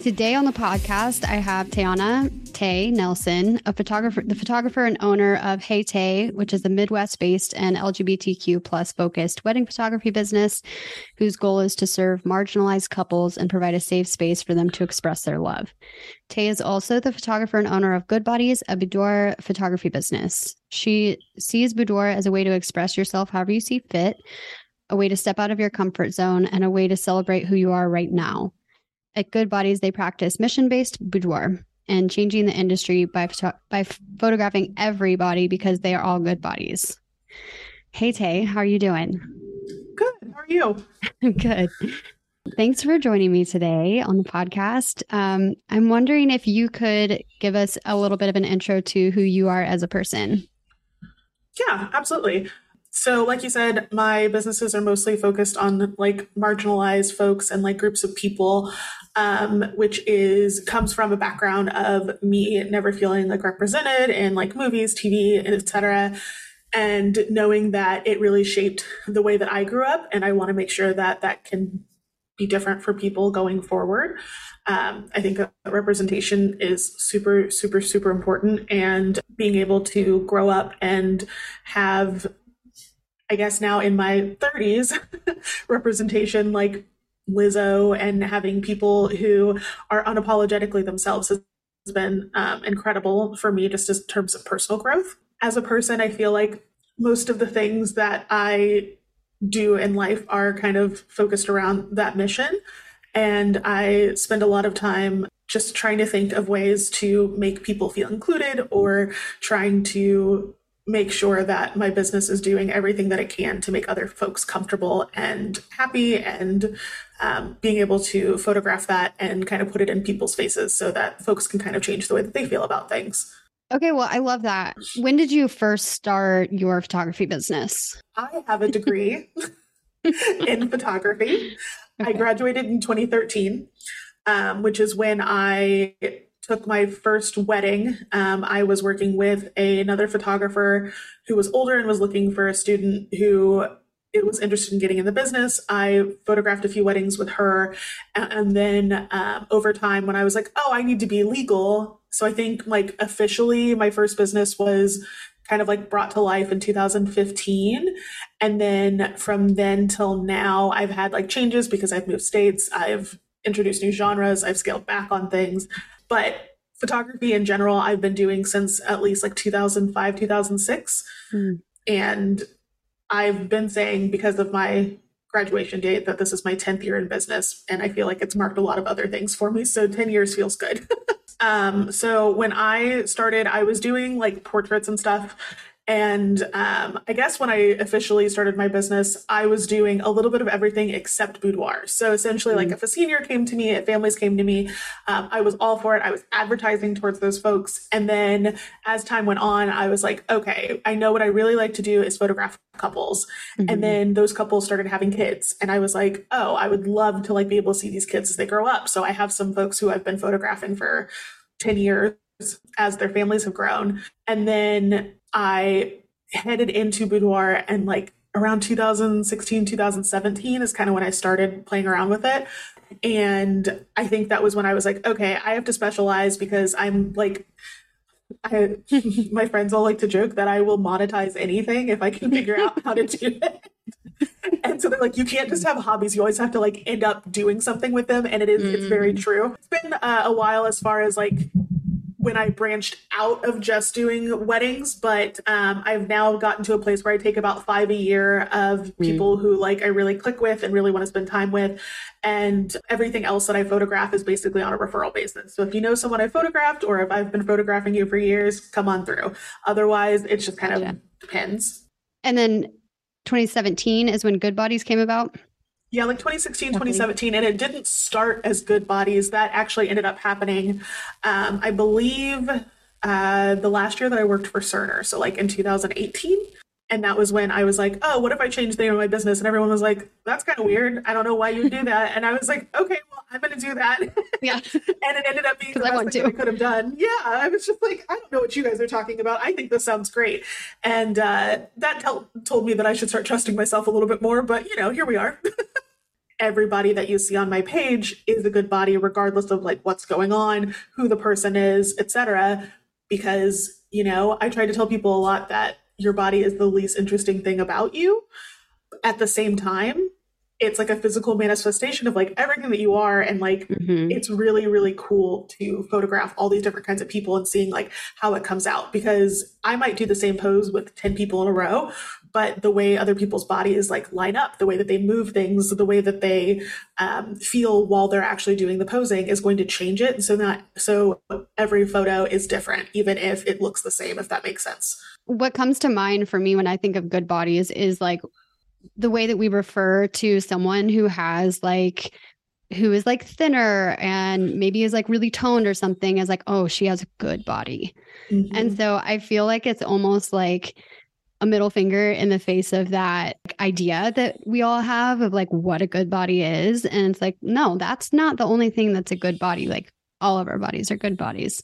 Today on the podcast, I have Tayanna Tay Nelson, a photographer, the photographer and owner of Hey Tay, which is a Midwest-based and LGBTQ plus focused wedding photography business, whose goal is to serve marginalized couples and provide a safe space for them to express their love. Tay is also the photographer and owner of Good Bodies, a boudoir photography business. She sees boudoir as a way to express yourself however you see fit, a way to step out of your comfort zone, and a way to celebrate who you are right now. At Good Bodies, they practice mission based boudoir and changing the industry by, photo- by photographing everybody because they are all good bodies. Hey, Tay, how are you doing? Good. How are you? good. Thanks for joining me today on the podcast. Um, I'm wondering if you could give us a little bit of an intro to who you are as a person. Yeah, absolutely. So, like you said, my businesses are mostly focused on like marginalized folks and like groups of people, um, which is comes from a background of me never feeling like represented in like movies, TV, etc. And knowing that it really shaped the way that I grew up, and I want to make sure that that can be different for people going forward. Um, I think representation is super, super, super important, and being able to grow up and have I guess now in my 30s, representation like Lizzo and having people who are unapologetically themselves has been um, incredible for me just in terms of personal growth. As a person, I feel like most of the things that I do in life are kind of focused around that mission. And I spend a lot of time just trying to think of ways to make people feel included or trying to make sure that my business is doing everything that it can to make other folks comfortable and happy and um, being able to photograph that and kind of put it in people's faces so that folks can kind of change the way that they feel about things. Okay, well, I love that. When did you first start your photography business? I have a degree in photography. Okay. I graduated in 2013, um, which is when I took my first wedding, um, I was working with a, another photographer who was older and was looking for a student who it was interested in getting in the business. I photographed a few weddings with her. And then um, over time, when I was like, oh, I need to be legal. So I think like officially my first business was kind of like brought to life in 2015. And then from then till now, I've had like changes because I've moved states. I've introduced new genres. I've scaled back on things. But photography in general, I've been doing since at least like 2005, 2006. Mm. And I've been saying because of my graduation date that this is my 10th year in business. And I feel like it's marked a lot of other things for me. So 10 years feels good. um, so when I started, I was doing like portraits and stuff and um, I guess when I officially started my business, I was doing a little bit of everything except boudoir. So essentially, mm-hmm. like if a senior came to me, if families came to me, um, I was all for it. I was advertising towards those folks. And then as time went on, I was like, okay, I know what I really like to do is photograph couples. Mm-hmm. And then those couples started having kids. And I was like, oh, I would love to like be able to see these kids as they grow up. So I have some folks who I've been photographing for 10 years as their families have grown. And then I headed into boudoir and like around 2016, 2017 is kind of when I started playing around with it. And I think that was when I was like, okay, I have to specialize because I'm like, I, my friends all like to joke that I will monetize anything if I can figure out how to do it. and so they're like, you can't just have hobbies. You always have to like end up doing something with them. And it is, mm. it's very mm. true. It's been uh, a while as far as like when I branched out of just doing weddings, but um, I've now gotten to a place where I take about five a year of mm. people mm. who like I really click with and really want to spend time with. And everything else that I photograph is basically on a referral basis. So if you know someone I photographed or if I've been photographing you for years, come on through. Otherwise, it just kind gotcha. of depends. And then 2017 is when Good Bodies came about. Yeah, like 2016, 2017. And it didn't start as Good Bodies. That actually ended up happening, um, I believe, uh, the last year that I worked for Cerner. So, like in 2018. And that was when I was like, oh, what if I change the name of my business? And everyone was like, that's kind of weird. I don't know why you do that. And I was like, okay, well, I'm going to do that. Yeah. and it ended up being the best thing I could have done. Yeah. I was just like, I don't know what you guys are talking about. I think this sounds great. And uh, that told me that I should start trusting myself a little bit more. But, you know, here we are. everybody that you see on my page is a good body regardless of like what's going on who the person is etc because you know i try to tell people a lot that your body is the least interesting thing about you. At the same time it's like a physical manifestation of like everything that you are and like mm-hmm. it's really really cool to photograph all these different kinds of people and seeing like how it comes out because i might do the same pose with 10 people in a row but the way other people's bodies like line up the way that they move things the way that they um, feel while they're actually doing the posing is going to change it. So that so every photo is different even if it looks the same if that makes sense what comes to mind for me when i think of good bodies is like the way that we refer to someone who has like who is like thinner and maybe is like really toned or something is like oh she has a good body. Mm-hmm. and so i feel like it's almost like a middle finger in the face of that idea that we all have of like what a good body is. And it's like no that's not the only thing that's a good body. Like all of our bodies are good bodies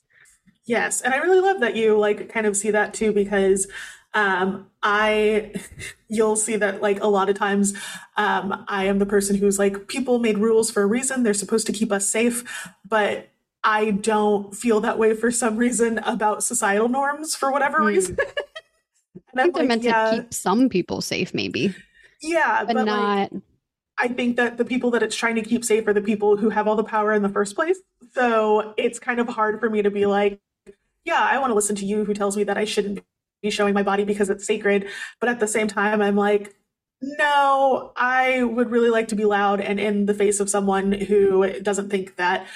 yes and i really love that you like kind of see that too because um, I, you'll see that like a lot of times, um, I am the person who's like, people made rules for a reason. They're supposed to keep us safe, but I don't feel that way for some reason about societal norms for whatever mm. reason. I think they're like, meant yeah, to keep some people safe, maybe. Yeah, but, but not. Like, I think that the people that it's trying to keep safe are the people who have all the power in the first place. So it's kind of hard for me to be like, yeah, I want to listen to you who tells me that I shouldn't be showing my body because it's sacred. But at the same time, I'm like, no, I would really like to be loud and in the face of someone who doesn't think that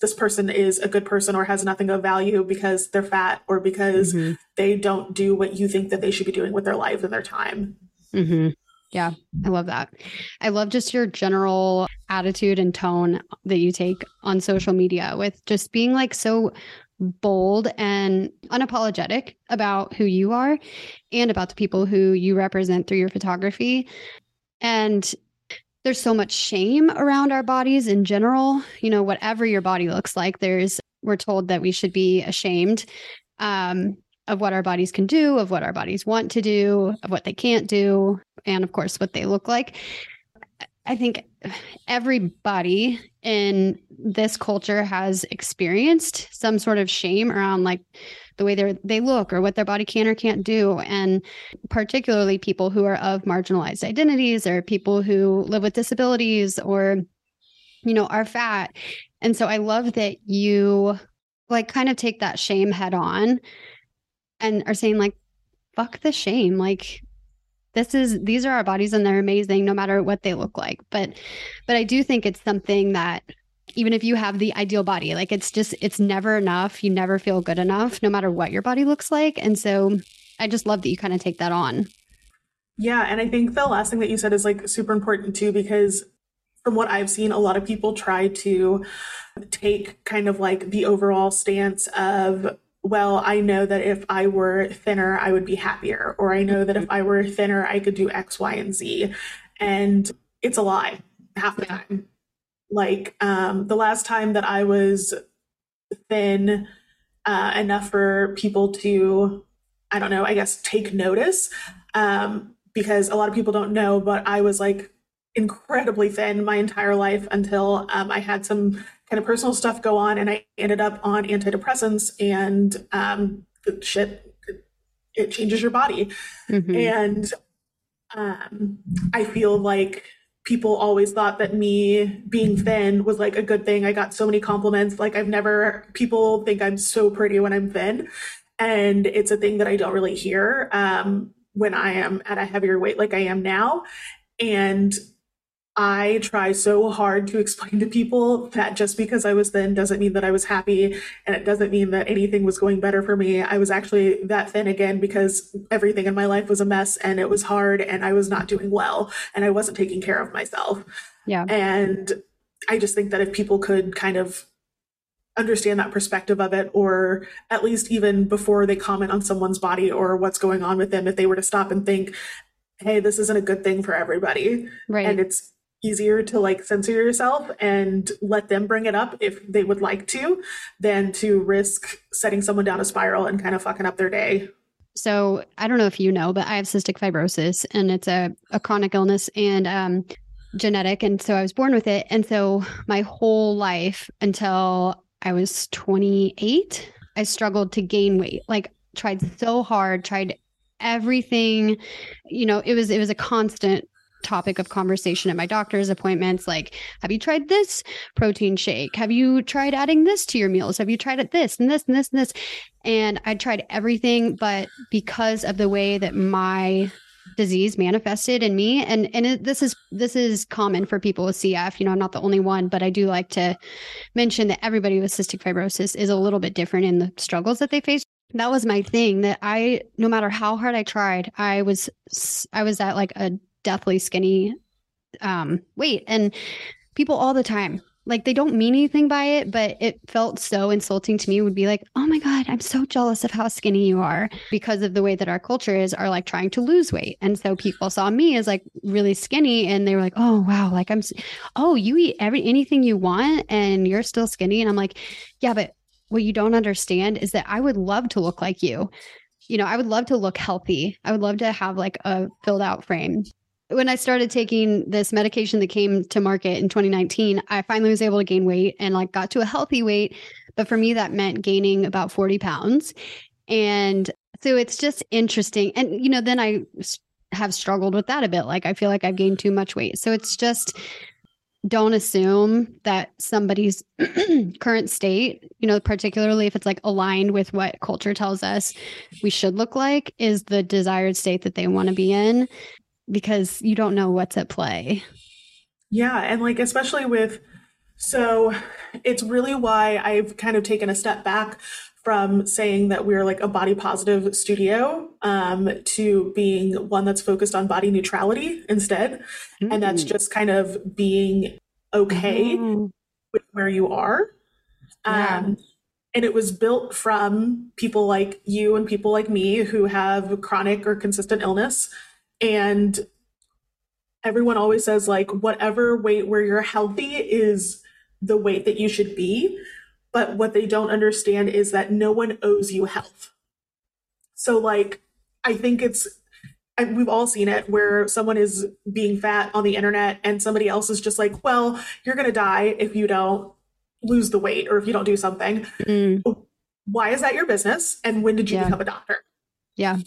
this person is a good person or has nothing of value because they're fat or because mm-hmm. they don't do what you think that they should be doing with their life and their time. Mm-hmm. Yeah, I love that. I love just your general attitude and tone that you take on social media with just being like so bold and unapologetic about who you are and about the people who you represent through your photography. And there's so much shame around our bodies in general. You know, whatever your body looks like, there's, we're told that we should be ashamed um, of what our bodies can do, of what our bodies want to do, of what they can't do, and of course, what they look like. I think everybody in this culture has experienced some sort of shame around like the way they they look or what their body can or can't do. And particularly people who are of marginalized identities or people who live with disabilities or you know are fat. And so i love that you like kind of take that shame head on and are saying like fuck the shame. Like this is these are our bodies and they're amazing no matter what they look like. But but i do think it's something that even if you have the ideal body like it's just it's never enough. You never feel good enough no matter what your body looks like. And so i just love that you kind of take that on. Yeah and i think the last thing that you said is like super important too because from what i've seen a lot of people try to take kind of like the overall stance of well, I know that if I were thinner, I would be happier, or I know that if I were thinner, I could do X, Y, and Z. And it's a lie half the time. Like um, the last time that I was thin uh, enough for people to, I don't know, I guess take notice, um, because a lot of people don't know, but I was like incredibly thin my entire life until um, I had some kind of personal stuff go on, and I ended up on antidepressants, and um, shit, it changes your body, mm-hmm. and um, I feel like people always thought that me being thin was like a good thing. I got so many compliments. Like I've never people think I'm so pretty when I'm thin. And it's a thing that I don't really hear um, when I am at a heavier weight like I am now. And I try so hard to explain to people that just because I was thin doesn't mean that I was happy and it doesn't mean that anything was going better for me. I was actually that thin again because everything in my life was a mess and it was hard and I was not doing well and I wasn't taking care of myself. Yeah. And I just think that if people could kind of understand that perspective of it or at least even before they comment on someone's body or what's going on with them if they were to stop and think hey this isn't a good thing for everybody right and it's easier to like censor yourself and let them bring it up if they would like to than to risk setting someone down a spiral and kind of fucking up their day. So I don't know if you know, but I have cystic fibrosis and it's a, a chronic illness. And um, genetic. And so I was born with it. And so my whole life until I was 28, I struggled to gain weight. Like tried so hard, tried everything. You know, it was it was a constant topic of conversation at my doctor's appointments like have you tried this protein shake? Have you tried adding this to your meals? Have you tried it this and this and this and this? And i tried everything but because of the way that my disease manifested in me and and it, this is this is common for people with CF you know I'm not the only one but I do like to mention that everybody with cystic fibrosis is a little bit different in the struggles that they face. That was my thing that I no matter how hard I tried I was I was at like a deathly skinny um weight and people all the time like they don't mean anything by it, but it felt so insulting to me. Would be like, oh my God, I'm so jealous of how skinny you are because of the way that our culture is are like trying to lose weight. And so people saw me as like really skinny and they were like, oh wow, like I'm oh, you eat every anything you want and you're still skinny. And I'm like, yeah, but what you don't understand is that I would love to look like you. You know, I would love to look healthy. I would love to have like a filled out frame when I started taking this medication that came to market in 2019, I finally was able to gain weight and like got to a healthy weight. But for me, that meant gaining about 40 pounds. And so it's just interesting. And, you know, then I have struggled with that a bit. Like I feel like I've gained too much weight. So it's just don't assume that somebody's current state, you know, particularly if it's like aligned with what culture tells us we should look like, is the desired state that they want to be in because you don't know what's at play. Yeah. And like, especially with, so it's really why I've kind of taken a step back from saying that we're like a body positive studio um, to being one that's focused on body neutrality instead. Mm-hmm. And that's mm. just kind of being okay mm-hmm. with where you are. Yeah. Um, and it was built from people like you and people like me who have chronic or consistent illness and everyone always says, like, whatever weight where you're healthy is the weight that you should be. But what they don't understand is that no one owes you health. So, like, I think it's, we've all seen it where someone is being fat on the internet and somebody else is just like, well, you're going to die if you don't lose the weight or if you don't do something. Mm. Why is that your business? And when did you yeah. become a doctor? Yeah.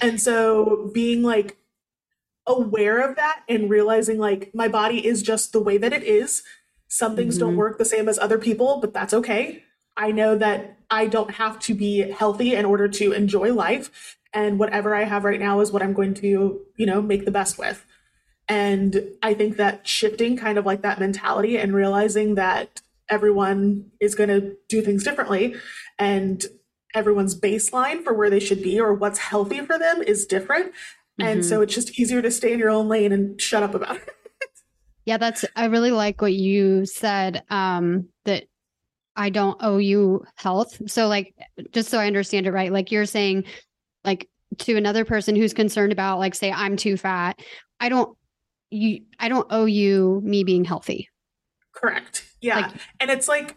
And so being like aware of that and realizing like my body is just the way that it is. Some things mm-hmm. don't work the same as other people, but that's okay. I know that I don't have to be healthy in order to enjoy life. And whatever I have right now is what I'm going to, you know, make the best with. And I think that shifting kind of like that mentality and realizing that everyone is going to do things differently and everyone's baseline for where they should be or what's healthy for them is different. And mm-hmm. so it's just easier to stay in your own lane and shut up about it. yeah, that's I really like what you said um that I don't owe you health. So like just so I understand it right, like you're saying like to another person who's concerned about like say I'm too fat, I don't you I don't owe you me being healthy. Correct. Yeah. Like, and it's like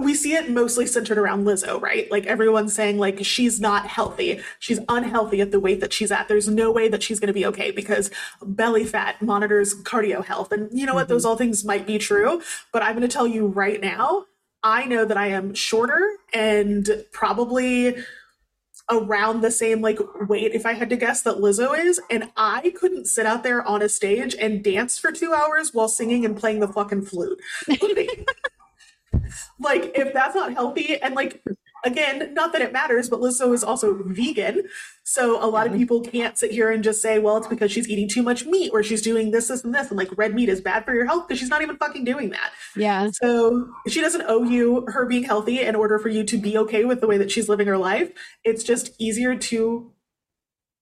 we see it mostly centered around Lizzo, right? Like everyone's saying like she's not healthy. She's unhealthy at the weight that she's at. There's no way that she's going to be okay because belly fat monitors cardio health. And you know what? Mm-hmm. Those all things might be true, but I'm going to tell you right now, I know that I am shorter and probably around the same like weight if I had to guess that Lizzo is and I couldn't sit out there on a stage and dance for 2 hours while singing and playing the fucking flute. like if that's not healthy and like again not that it matters but lizzo is also vegan. So a lot of mm-hmm. people can't sit here and just say well it's because she's eating too much meat or she's doing this this and this and like red meat is bad for your health because she's not even fucking doing that. Yeah. So she doesn't owe you her being healthy in order for you to be okay with the way that she's living her life. It's just easier to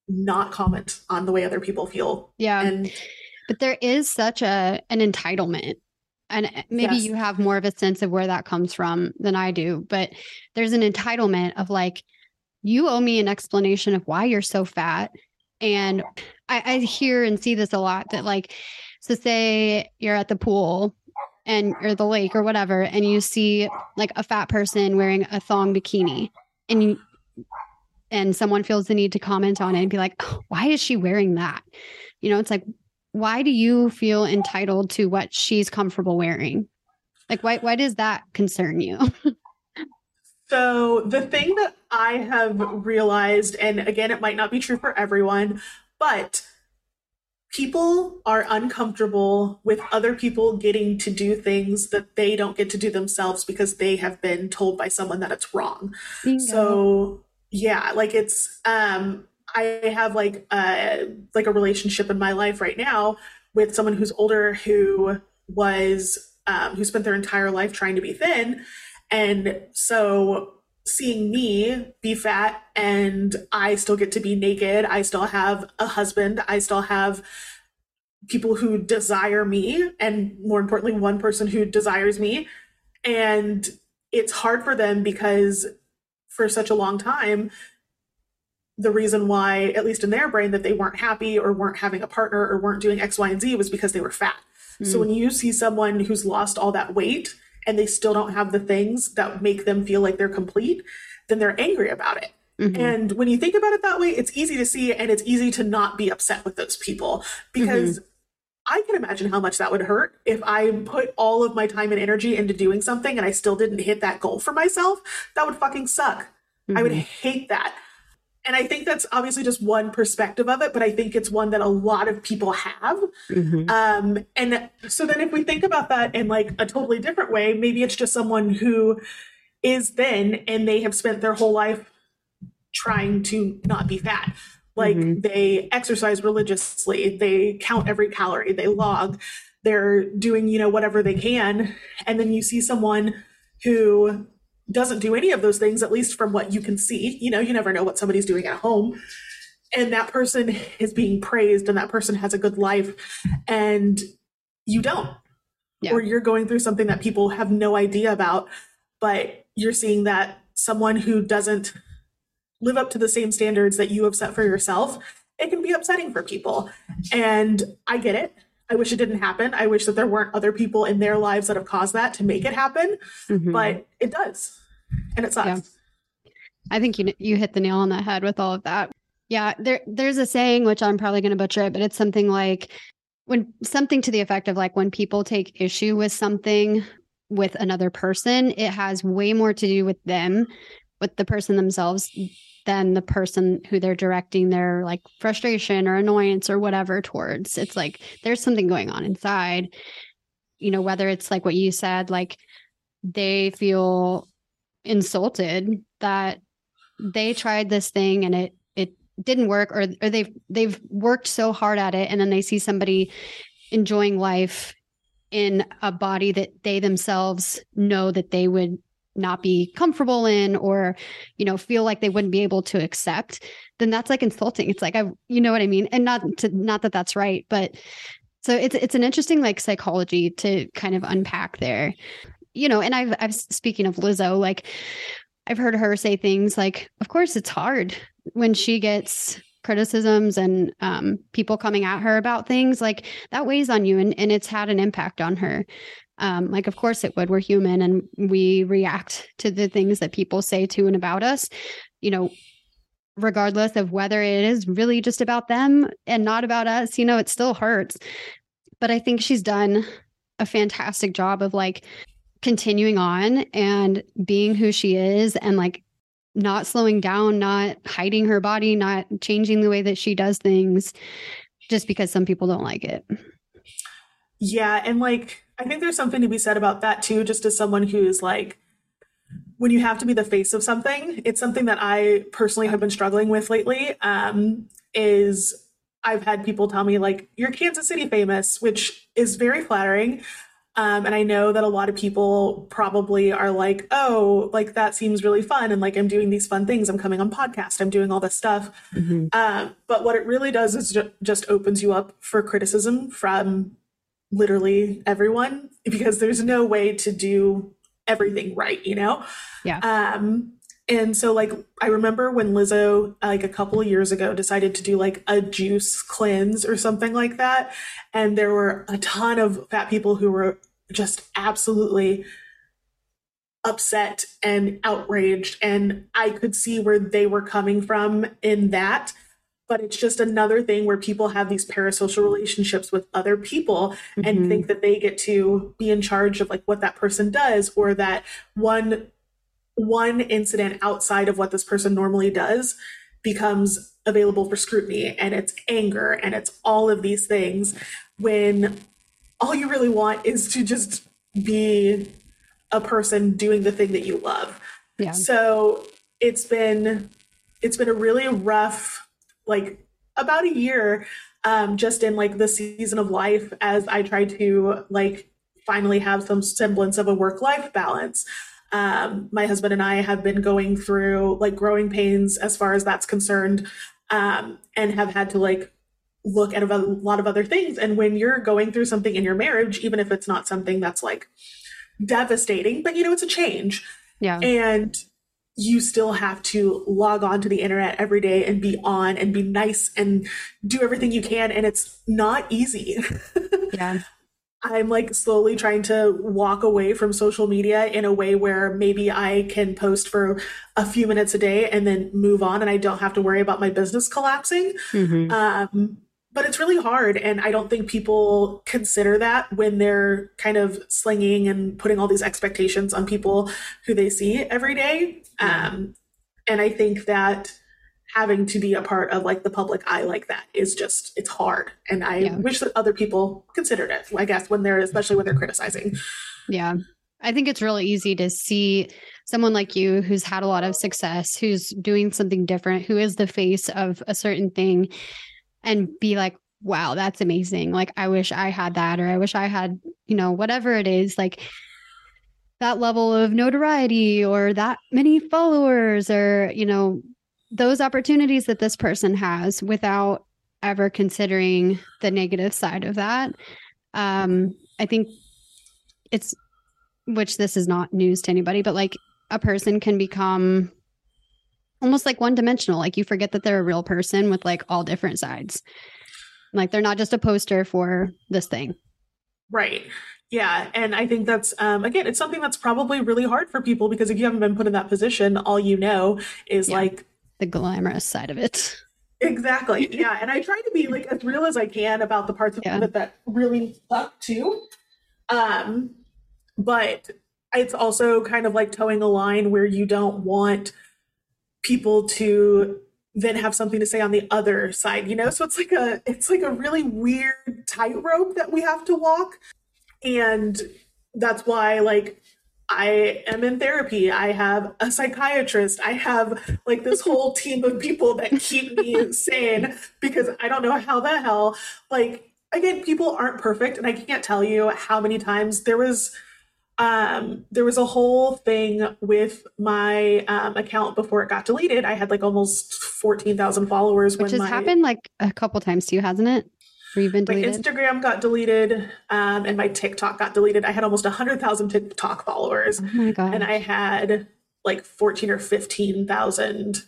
not comment on the way other people feel. Yeah. And but there is such a an entitlement and eh, maybe yes. you have more of a sense of where that comes from than I do, but there's an entitlement of like, you owe me an explanation of why you're so fat. And I, I hear and see this a lot that, like, so say you're at the pool and or the lake or whatever, and you see like a fat person wearing a thong bikini, and you and someone feels the need to comment on it and be like, oh, why is she wearing that? You know, it's like, why do you feel entitled to what she's comfortable wearing? Like why why does that concern you? so the thing that I have realized, and again, it might not be true for everyone, but people are uncomfortable with other people getting to do things that they don't get to do themselves because they have been told by someone that it's wrong. Bingo. So yeah, like it's um I have like a like a relationship in my life right now with someone who's older who was um, who spent their entire life trying to be thin, and so seeing me be fat and I still get to be naked, I still have a husband, I still have people who desire me, and more importantly, one person who desires me, and it's hard for them because for such a long time the reason why, at least in their brain, that they weren't happy or weren't having a partner or weren't doing X, Y, and Z was because they were fat. Mm. So hmm. when you see someone who's lost all that weight and they still don't have the things that make them feel like they're complete, then they're angry about it. Mm-hmm. And when you think about it that way, it's easy to see and it's easy to not be upset with those people because mm-hmm. I can imagine how much that would hurt if I put all of my time and energy into doing something and I still didn't hit that goal for myself. That would fucking suck. Mm-hmm. I would mm-hmm. hate that. And I think that's obviously just one perspective of it, but I think it's one that a lot of people have. Mm-hmm. Um, and so then if we think about that in like a totally different way, maybe it's just someone who is thin and they have spent their whole life trying to not be fat. Like mm-hmm. they exercise religiously, they count every calorie, they log, they're doing, you know, whatever they can. And then you see someone who doesn't do any of those things, at least from what you can see. You know, you never know what somebody's doing at home. And that person is being praised and that person has a good life and you don't. Yeah. Or you're going through something that people have no idea about, but you're seeing that someone who doesn't live up to the same standards that you have set for yourself, it can be upsetting for people. And I get it. I wish it didn't happen. I wish that there weren't other people in their lives that have caused that to make it happen, mm-hmm. but it does. And it sucks. Yeah. I think you you hit the nail on the head with all of that. Yeah, there there's a saying which I'm probably going to butcher it, but it's something like when something to the effect of like when people take issue with something with another person, it has way more to do with them, with the person themselves than the person who they're directing their like frustration or annoyance or whatever towards. It's like there's something going on inside. You know, whether it's like what you said, like they feel insulted that they tried this thing and it it didn't work or or they've they've worked so hard at it and then they see somebody enjoying life in a body that they themselves know that they would not be comfortable in or you know feel like they wouldn't be able to accept then that's like insulting. It's like i you know what i mean? And not to not that that's right but so it's it's an interesting like psychology to kind of unpack there. You know and i've i've speaking of lizzo like i've heard her say things like of course it's hard when she gets criticisms and um, people coming at her about things like that weighs on you and, and it's had an impact on her um, like, of course it would. We're human and we react to the things that people say to and about us, you know, regardless of whether it is really just about them and not about us, you know, it still hurts. But I think she's done a fantastic job of like continuing on and being who she is and like not slowing down, not hiding her body, not changing the way that she does things just because some people don't like it. Yeah. And like, I think there's something to be said about that too, just as someone who's like, when you have to be the face of something, it's something that I personally have been struggling with lately. Um, is I've had people tell me like, you're Kansas City famous, which is very flattering. Um, and I know that a lot of people probably are like, oh, like that seems really fun. And like, I'm doing these fun things. I'm coming on podcast. I'm doing all this stuff. Mm-hmm. Um, but what it really does is ju- just opens you up for criticism from literally everyone because there's no way to do everything right, you know? Yeah. Um, and so like I remember when Lizzo like a couple of years ago decided to do like a juice cleanse or something like that and there were a ton of fat people who were just absolutely upset and outraged and I could see where they were coming from in that but it's just another thing where people have these parasocial relationships with other people mm-hmm. and think that they get to be in charge of like what that person does or that one one incident outside of what this person normally does becomes available for scrutiny and it's anger and it's all of these things when all you really want is to just be a person doing the thing that you love. Yeah. So it's been it's been a really rough like about a year um, just in like the season of life as I try to like finally have some semblance of a work life balance. Um, my husband and I have been going through like growing pains as far as that's concerned, um, and have had to like look at a lot of other things. And when you're going through something in your marriage, even if it's not something that's like devastating, but you know, it's a change. Yeah. And you still have to log on to the internet every day and be on and be nice and do everything you can. And it's not easy. Yeah. I'm like slowly trying to walk away from social media in a way where maybe I can post for a few minutes a day and then move on and I don't have to worry about my business collapsing. Mm-hmm. Um, but it's really hard. And I don't think people consider that when they're kind of slinging and putting all these expectations on people who they see every day. Um, and I think that having to be a part of like the public eye like that is just it's hard and i yeah. wish that other people considered it i guess when they're especially when they're criticizing yeah i think it's really easy to see someone like you who's had a lot of success who's doing something different who is the face of a certain thing and be like, wow, that's amazing. Like, I wish I had that, or I wish I had, you know, whatever it is, like that level of notoriety or that many followers or, you know, those opportunities that this person has without ever considering the negative side of that. Um, I think it's, which this is not news to anybody, but like a person can become almost like one dimensional. Like you forget that they're a real person with like all different sides. Like they're not just a poster for this thing. Right. Yeah. And I think that's, um, again, it's something that's probably really hard for people because if you haven't been put in that position, all you know is yeah. like the glamorous side of it. Exactly. Yeah. And I try to be like as real as I can about the parts of yeah. it that really suck too. Um, but it's also kind of like toeing a line where you don't want people to then have something to say on the other side you know so it's like a it's like a really weird tightrope that we have to walk and that's why like I am in therapy. I have a psychiatrist. I have like this whole team of people that keep me sane because I don't know how the hell, like, again, people aren't perfect. And I can't tell you how many times there was um, there was a whole thing with my um, account before it got deleted. I had like almost 14,000 followers. Which has my, happened like a couple times too, hasn't it? Where you've been deleted? My Instagram got deleted um, and my TikTok got deleted. I had almost 100,000 TikTok followers. Oh my God. And I had like 14 or 15,000,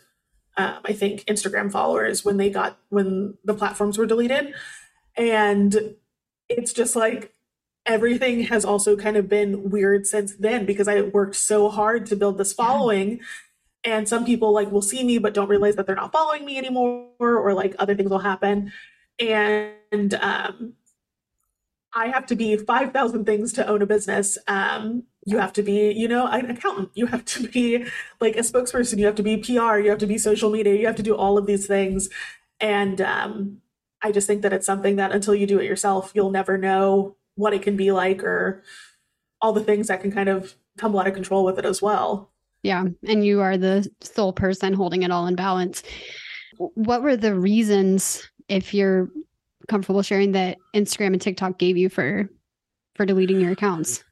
um, I think, Instagram followers when they got, when the platforms were deleted. And it's just like, everything has also kind of been weird since then because I worked so hard to build this following. Yeah. And some people like will see me but don't realize that they're not following me anymore, or like other things will happen. And um, I have to be 5,000 things to own a business. Um, you have to be, you know, an accountant. You have to be like a spokesperson. You have to be PR. You have to be social media. You have to do all of these things. And um, I just think that it's something that until you do it yourself, you'll never know what it can be like or all the things that can kind of tumble out of control with it as well. Yeah. And you are the sole person holding it all in balance. What were the reasons, if you're comfortable sharing, that Instagram and TikTok gave you for for deleting your accounts?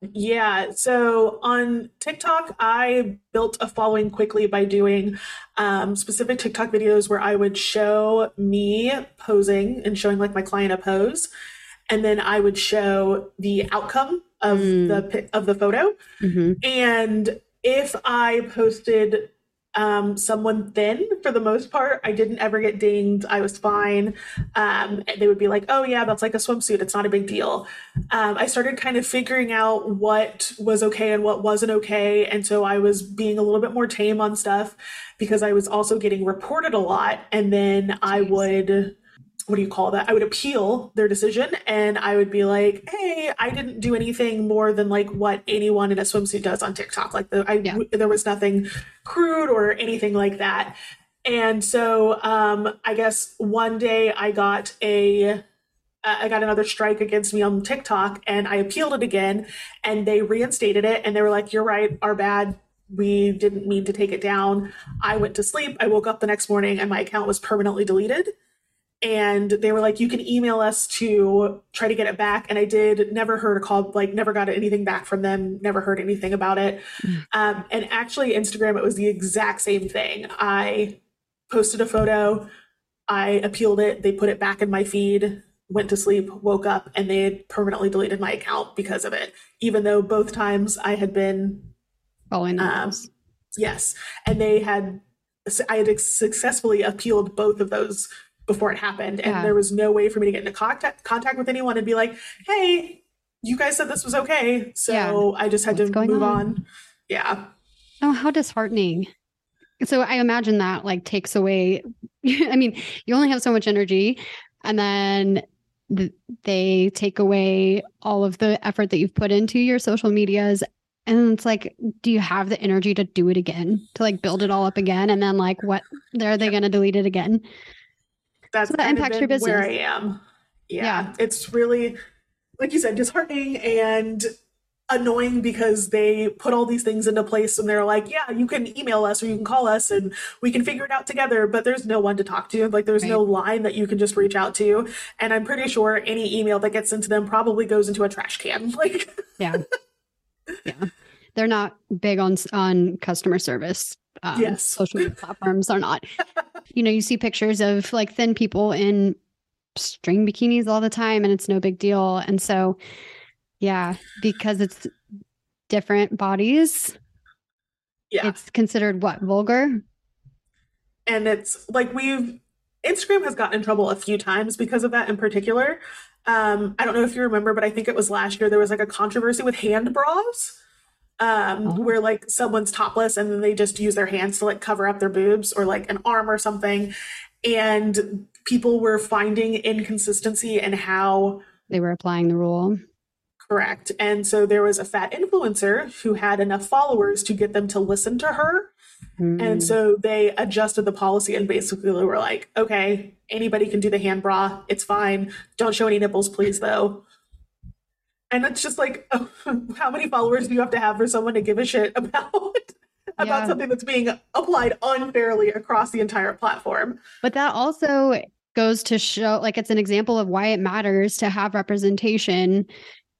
Yeah. So on TikTok, I built a following quickly by doing um, specific TikTok videos where I would show me posing and showing like my client a pose and then I would show the outcome of mm. the of the photo. Mm-hmm. And if I posted um, someone thin for the most part. I didn't ever get dinged. I was fine. Um, they would be like, oh, yeah, that's like a swimsuit. It's not a big deal. Um, I started kind of figuring out what was okay and what wasn't okay. And so I was being a little bit more tame on stuff because I was also getting reported a lot. And then I would what do you call that? I would appeal their decision and I would be like, hey, I didn't do anything more than like what anyone in a swimsuit does on TikTok. Like the, I, yeah. there was nothing crude or anything like that. And so um, I guess one day I got a I got another strike against me on TikTok and I appealed it again and they reinstated it and they were like, you're right, our bad. We didn't mean to take it down. I went to sleep. I woke up the next morning and my account was permanently deleted and they were like you can email us to try to get it back. And i did never heard a call like never got anything back from them never heard anything about it. Mm. um, and actually instagram it was the exact same thing. I posted a photo i appealed it they put it back in my feed went to sleep woke up and they had permanently deleted my account because of it even though both times i had been following um, yes. And they had i had successfully appealed both of those before it happened. And yeah. there was no way for me to get into contact, contact with anyone and be like, hey, you guys said this was okay. So yeah. I just had What's to move on? on. Yeah. Oh, how disheartening. So I imagine that like takes away, I mean, you only have so much energy and then th- they take away all of the effort that you've put into your social medias and it's like do you have the energy to do it again to like build it all up again and then like what are they going to delete it again that's so that impacts your business. Where I am. Yeah, yeah, it's really, like you said, disheartening and annoying because they put all these things into place and they're like, yeah, you can email us or you can call us and we can figure it out together. But there's no one to talk to. Like there's right. no line that you can just reach out to. And I'm pretty sure any email that gets into them probably goes into a trash can. Like, yeah, yeah, they're not big on on customer service um, yes. social media platforms are not. you know, you see pictures of like thin people in string bikinis all the time and it's no big deal. And so, yeah, because it's different bodies, yeah. it's considered what, vulgar? And it's like we've, Instagram has gotten in trouble a few times because of that in particular. Um, I don't know if you remember, but I think it was last year there was like a controversy with hand bras um, oh. where like someone's topless and then they just use their hands to like cover up their boobs or like an arm or something. And people were finding inconsistency in how they were applying the rule. Correct. And so there was a fat influencer who had enough followers to get them to listen to her. Mm. And so they adjusted the policy and basically were like, okay, anybody can do the hand bra. It's fine. Don't show any nipples, please, though. And it's just like, oh, how many followers do you have to have for someone to give a shit about about yeah. something that's being applied unfairly across the entire platform? But that also goes to show, like, it's an example of why it matters to have representation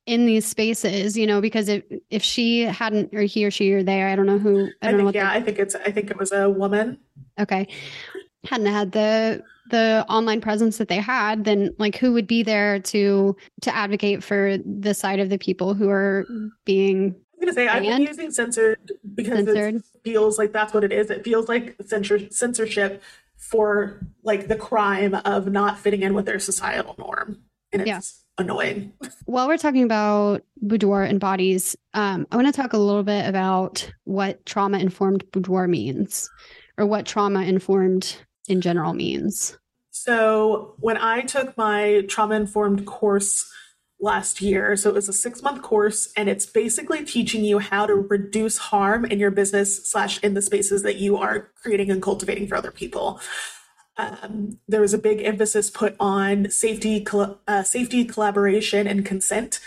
in these spaces, you know, because if if she hadn't or he or she or they, I don't know who, I don't I think, know. yeah, I think it's, I think it was a woman. Okay, hadn't had the the online presence that they had then like who would be there to to advocate for the side of the people who are being i'm going to say banned? i've been using censored because censored. it feels like that's what it is it feels like censor- censorship for like the crime of not fitting in with their societal norm and it's yeah. annoying while we're talking about boudoir and bodies um, i want to talk a little bit about what trauma informed boudoir means or what trauma informed in general means? So, when I took my trauma informed course last year, so it was a six month course, and it's basically teaching you how to reduce harm in your business slash in the spaces that you are creating and cultivating for other people. Um, there was a big emphasis put on safety, uh, safety, collaboration, and consent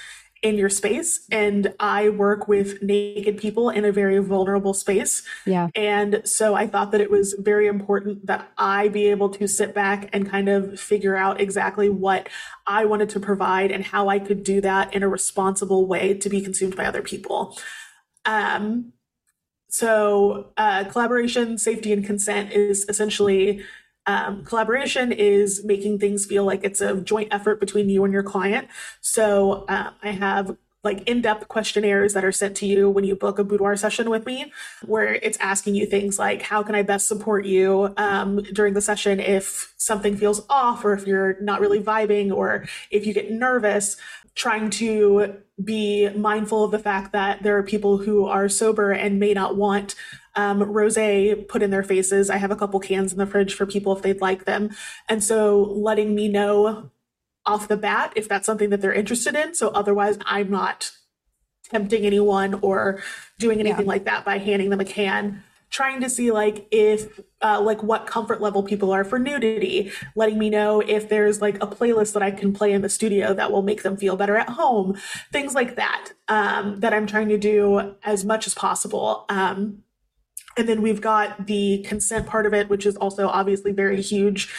in your space and I work with naked people in a very vulnerable space. Yeah. And so I thought that it was very important that I be able to sit back and kind of figure out exactly what I wanted to provide and how I could do that in a responsible way to be consumed by other people. Um so uh, collaboration, safety, and consent is essentially um, collaboration is making things feel like it's a joint effort between you and your client. So uh, I have like in-depth questionnaires that are sent to you when you book a boudoir session with me where it's asking you things like how can i best support you um, during the session if something feels off or if you're not really vibing or if you get nervous trying to be mindful of the fact that there are people who are sober and may not want um, rose put in their faces i have a couple cans in the fridge for people if they'd like them and so letting me know off the bat if that's something that they're interested in. So otherwise, I'm not tempting anyone or doing anything yeah. like that by handing them a can. Trying to see like if uh, like what comfort level people are for nudity, letting me know if there's like a playlist that I can play in the studio that will make them feel better at home, things like that. Um, that I'm trying to do as much as possible. Um, and then we've got the consent part of it, which is also obviously very huge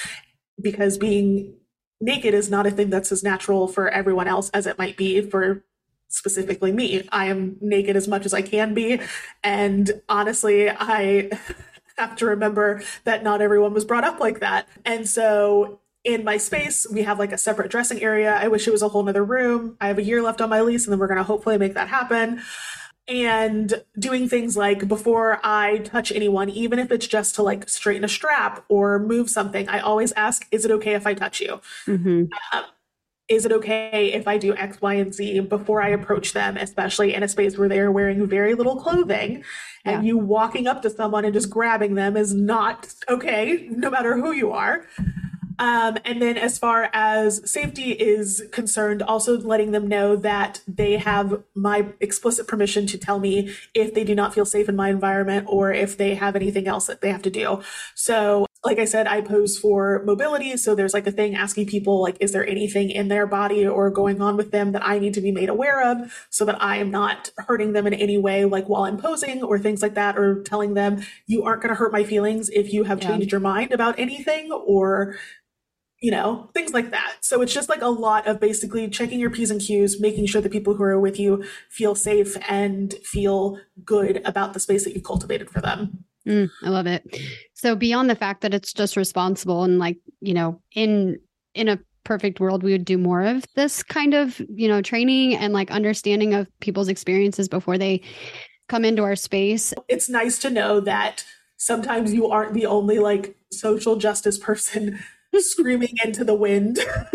because being naked is not a thing that's as natural for everyone else as it might be for specifically me. I am naked as much as I can be. And honestly, I have to remember that not everyone was brought up like that. And so in my space, we have like a separate dressing area. I wish it was a whole nother room. I have a year left on my lease, and then we're going to hopefully make that happen and doing things like before I touch anyone, even if it's just to like straighten a strap or move something, I always ask, is it okay if I touch you? Mm-hmm. Uh, is it okay if I do X, Y, and Z before I approach them, especially in a space where they are wearing very little clothing? And you walking up to someone and just grabbing them is not okay, no matter who you are. Um, and then, as far as safety is concerned, also letting them know that they have my explicit permission to tell me if they do not feel safe in my environment or if they have anything else that they have to do. So, like I said, I pose for mobility. So there's like a thing asking people, like, is there anything in their body or going on with them that I need to be made aware of so that I am not hurting them in any way, like while I'm posing or things like that, or telling them, you aren't going to hurt my feelings if you have yeah. changed your mind about anything or you know, things like that. So it's just like a lot of basically checking your P's and Q's, making sure the people who are with you feel safe and feel good about the space that you've cultivated for them. Mm, I love it. So beyond the fact that it's just responsible and like, you know, in in a perfect world we would do more of this kind of, you know, training and like understanding of people's experiences before they come into our space. It's nice to know that sometimes you aren't the only like social justice person screaming into the wind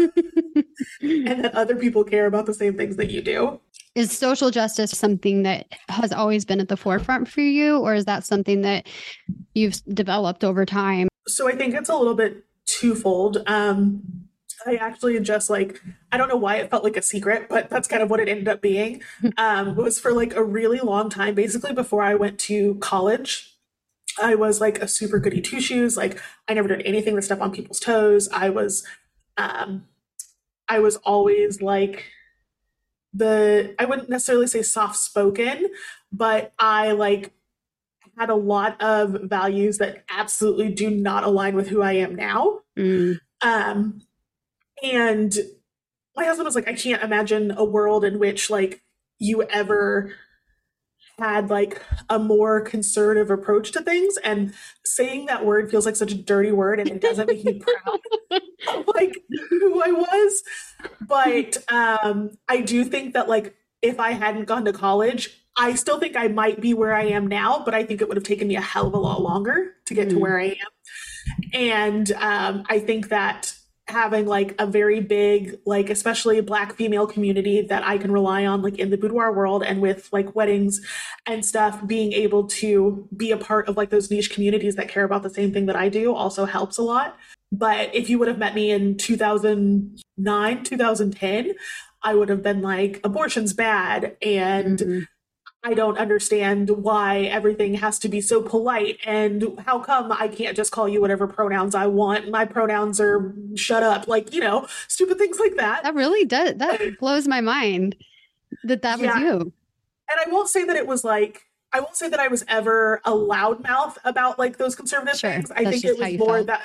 and that other people care about the same things that you do. Is social justice something that has always been at the forefront for you, or is that something that you've developed over time? So I think it's a little bit twofold. Um, I actually just like I don't know why it felt like a secret, but that's kind of what it ended up being. Um, was for like a really long time, basically before I went to college. I was like a super goody two shoes. Like I never did anything to step on people's toes. I was, um, I was always like the, I wouldn't necessarily say soft spoken, but I like had a lot of values that absolutely do not align with who I am now. Mm. Um, and my husband was like, I can't imagine a world in which like you ever had like a more conservative approach to things and saying that word feels like such a dirty word and it doesn't make me proud of like who I was. But um I do think that like if I hadn't gone to college, I still think I might be where I am now, but I think it would have taken me a hell of a lot longer to get mm. to where I am. And um I think that having like a very big like especially black female community that i can rely on like in the boudoir world and with like weddings and stuff being able to be a part of like those niche communities that care about the same thing that i do also helps a lot. But if you would have met me in 2009 2010 i would have been like abortion's bad and mm-hmm I don't understand why everything has to be so polite and how come I can't just call you whatever pronouns I want. My pronouns are shut up, like, you know, stupid things like that. That really does that blows my mind that that was yeah. you. And I won't say that it was like I won't say that I was ever a loudmouth about like those conservative sure. things. I That's think it was more felt. that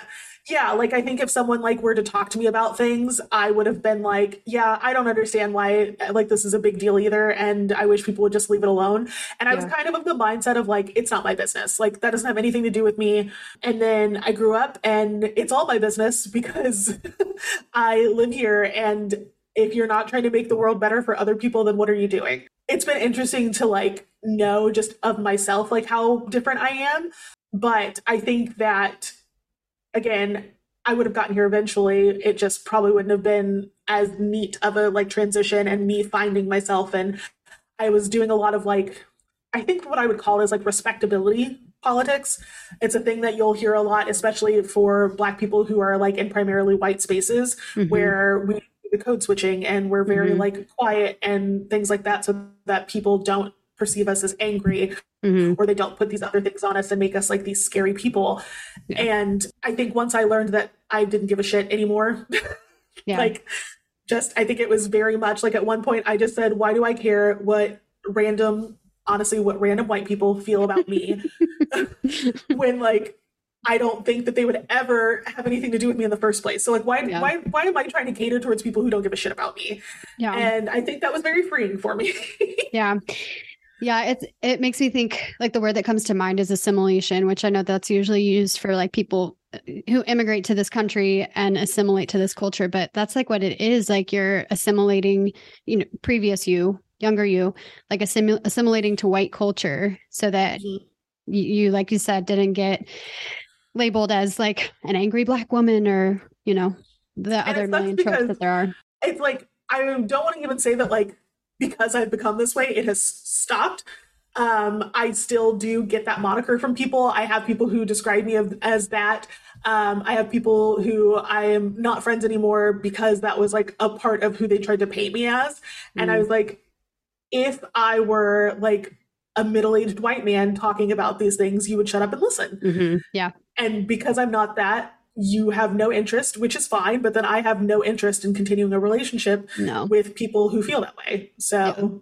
yeah, like I think if someone like were to talk to me about things, I would have been like, yeah, I don't understand why like this is a big deal either and I wish people would just leave it alone. And I was kind of of the mindset of like it's not my business. Like that doesn't have anything to do with me. And then I grew up and it's all my business because I live here and if you're not trying to make the world better for other people, then what are you doing? It's been interesting to like know just of myself, like how different I am. But I think that, again, I would have gotten here eventually. It just probably wouldn't have been as neat of a like transition and me finding myself. And I was doing a lot of like, I think what I would call is like respectability politics. It's a thing that you'll hear a lot, especially for Black people who are like in primarily white spaces mm-hmm. where we do the code switching and we're very mm-hmm. like quiet and things like that so that people don't perceive us as angry mm-hmm. or they don't put these other things on us and make us like these scary people. Yeah. And I think once I learned that I didn't give a shit anymore, yeah. like just I think it was very much like at one point I just said, why do I care what random honestly what random white people feel about me when like I don't think that they would ever have anything to do with me in the first place. So like why yeah. why why am I trying to cater towards people who don't give a shit about me? Yeah. And I think that was very freeing for me. yeah. Yeah, it's it makes me think like the word that comes to mind is assimilation, which I know that's usually used for like people uh, who immigrate to this country and assimilate to this culture, but that's like what it is. Like you're assimilating, you know, previous you younger you, like assimil- assimilating to white culture so that mm-hmm. you, you, like you said, didn't get labeled as like an angry black woman or, you know, the and other million tropes that there are. It's like, I don't want to even say that, like, because I've become this way, it has stopped. Um, I still do get that moniker from people. I have people who describe me as that. Um, I have people who I am not friends anymore because that was like a part of who they tried to paint me as. And mm. I was like, if I were like a middle-aged white man talking about these things, you would shut up and listen. Mm-hmm. Yeah. And because I'm not that, you have no interest, which is fine, but then I have no interest in continuing a relationship no. with people who feel that way. So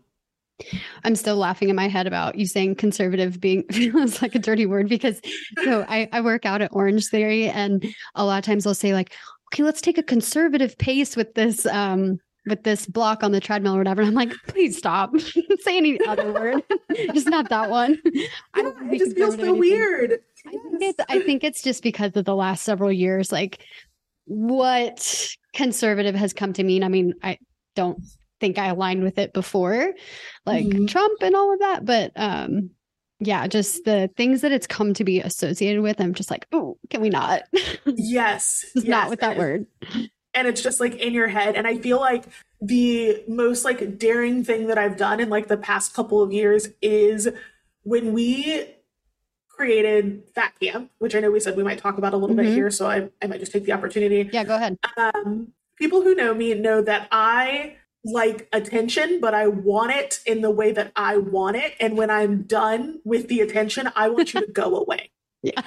yeah. I'm still laughing in my head about you saying conservative being feels like a dirty word because so I, I work out at Orange Theory and a lot of times they'll say like, okay, let's take a conservative pace with this um with this block on the treadmill or whatever. And I'm like, please stop. Say any other word. just not that one. I don't it just feels so weird. I think it's I think it's just because of the last several years, like what conservative has come to mean. I mean, I don't think I aligned with it before, like mm-hmm. Trump and all of that, but um yeah, just the things that it's come to be associated with. I'm just like, oh, can we not? Yes. yes. not with that word and it's just like in your head and i feel like the most like daring thing that i've done in like the past couple of years is when we created fat camp which i know we said we might talk about a little mm-hmm. bit here so I, I might just take the opportunity. Yeah go ahead. Um, people who know me know that i like attention but i want it in the way that i want it and when i'm done with the attention i want you to go away. Yeah.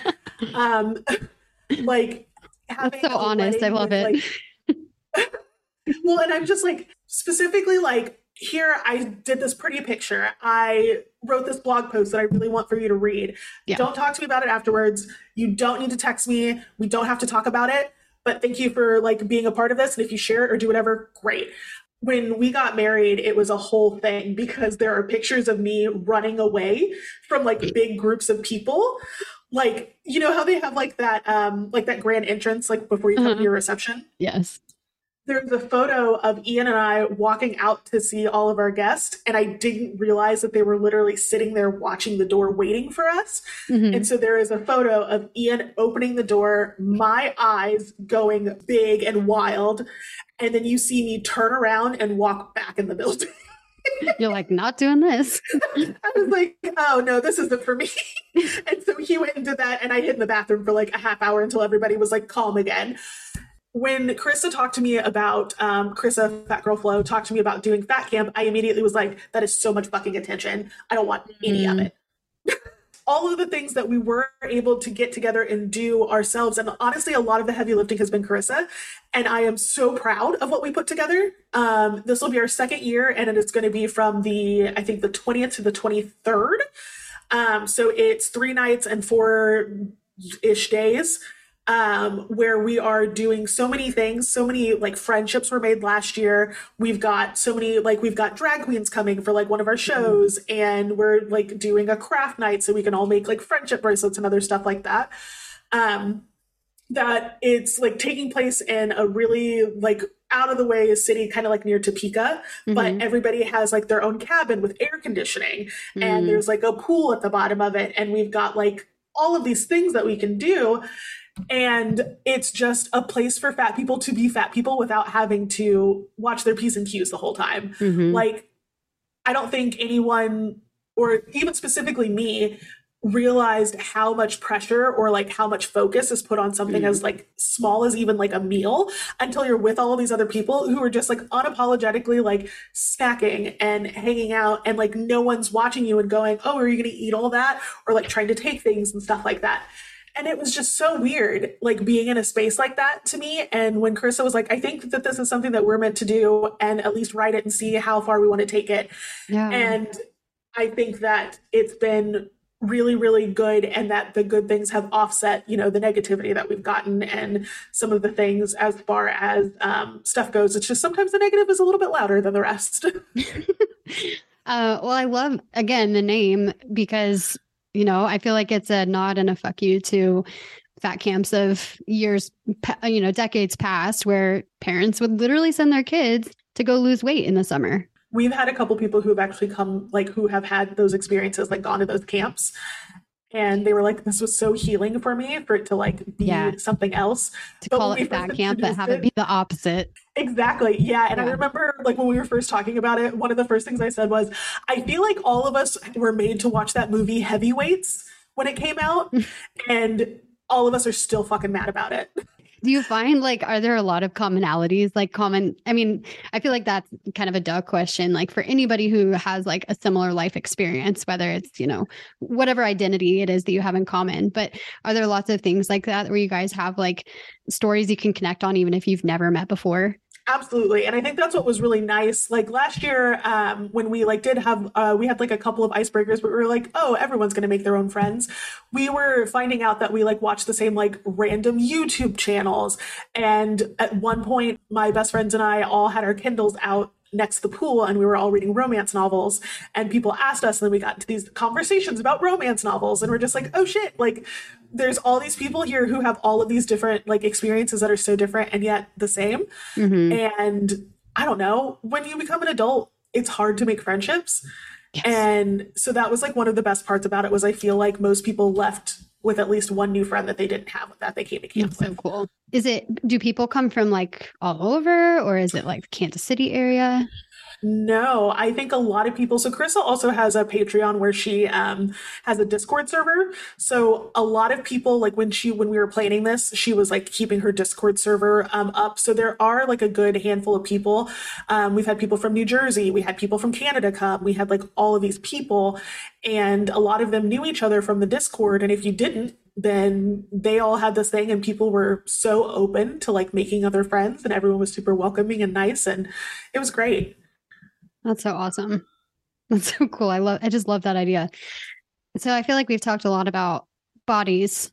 Um like that's so honest. I love it. like, well, and I'm just like, specifically, like, here I did this pretty picture. I wrote this blog post that I really want for you to read. Yeah. Don't talk to me about it afterwards. You don't need to text me. We don't have to talk about it. But thank you for like being a part of this. And if you share it or do whatever, great. When we got married, it was a whole thing because there are pictures of me running away from like big groups of people. Like, you know how they have like that um like that grand entrance like before you come uh-huh. to your reception? Yes there's a photo of Ian and I walking out to see all of our guests, and I didn't realize that they were literally sitting there watching the door waiting for us. Mm-hmm. And so there is a photo of Ian opening the door, my eyes going big and wild, and then you see me turn around and walk back in the building. You're like, not doing this. I was like, oh no, this isn't for me. and so he went and did that, and I hid in the bathroom for like a half hour until everybody was like calm again when Carissa talked to me about um, Carissa Fat Girl Flow talked to me about doing Fat Camp, I immediately was like, that is so much fucking attention. I don't want any mm. of it. All of the things that we were able to get together and do ourselves, and honestly, a lot of the heavy lifting has been Carissa, and I am so proud of what we put together. Um, this will be our second year, and it is going to be from the I think the twentieth to the twenty third. Um, so it's three nights and four ish days um, where we are doing so many things. So many like friendships were made last year. We've got so many like we've got drag queens coming for like one of our shows, and we're like doing a craft night so we can all make like friendship bracelets and other stuff like that. Um, that it's like taking place in a really like out of the way city, kind of like near Topeka, mm-hmm. but everybody has like their own cabin with air conditioning, mm-hmm. and mm. there's like a pool at the bottom of it, and we've got like all of these things that we can do. And it's just a place for fat people to be fat people without having to watch their P's and Q's the whole time. Mm-hmm. Like, I don't think anyone, or even specifically me, realized how much pressure or like how much focus is put on something mm. as like small as even like a meal until you're with all these other people who are just like unapologetically like snacking and hanging out and like no one's watching you and going oh are you going to eat all that or like trying to take things and stuff like that and it was just so weird like being in a space like that to me. And when Carissa was like I think that this is something that we're meant to do and at least write it and see how far we want to take it. Yeah. and I think that it's been really really good and that the good things have offset you know the negativity that we've gotten and some of the things as far as um, stuff goes. It's just sometimes the negative is a little bit louder than the rest. Uh, well i love again the name because you know i feel like it's a nod and a fuck you to fat camps of years you know decades past where parents would literally send their kids to go lose weight in the summer. We've had a couple people who have actually come like who have had those experiences like gone to those camps and they were like this was so healing for me for it to like be yeah. something else to but call it fat camp but have it, it be the opposite exactly yeah and yeah. i remember like when we were first talking about it one of the first things i said was i feel like all of us were made to watch that movie heavyweights when it came out and all of us are still fucking mad about it do you find like are there a lot of commonalities like common i mean i feel like that's kind of a duh question like for anybody who has like a similar life experience whether it's you know whatever identity it is that you have in common but are there lots of things like that where you guys have like stories you can connect on even if you've never met before Absolutely. And I think that's what was really nice. Like last year, um, when we like did have, uh, we had like a couple of icebreakers, but we were like, oh, everyone's going to make their own friends. We were finding out that we like watched the same like random YouTube channels. And at one point, my best friends and I all had our Kindles out next to the pool and we were all reading romance novels and people asked us and then we got into these conversations about romance novels and we're just like oh shit like there's all these people here who have all of these different like experiences that are so different and yet the same mm-hmm. and i don't know when you become an adult it's hard to make friendships yes. and so that was like one of the best parts about it was i feel like most people left with at least one new friend that they didn't have that they came to camp That's with. So cool. Is it do people come from like all over or is it like the Kansas City area? No, I think a lot of people. So Carissa also has a Patreon where she um, has a Discord server. So a lot of people, like when she when we were planning this, she was like keeping her Discord server um, up. So there are like a good handful of people. Um, we've had people from New Jersey, we had people from Canada come, we had like all of these people, and a lot of them knew each other from the Discord. And if you didn't, then they all had this thing and people were so open to like making other friends and everyone was super welcoming and nice and it was great that's so awesome. That's so cool. I love I just love that idea. So I feel like we've talked a lot about bodies.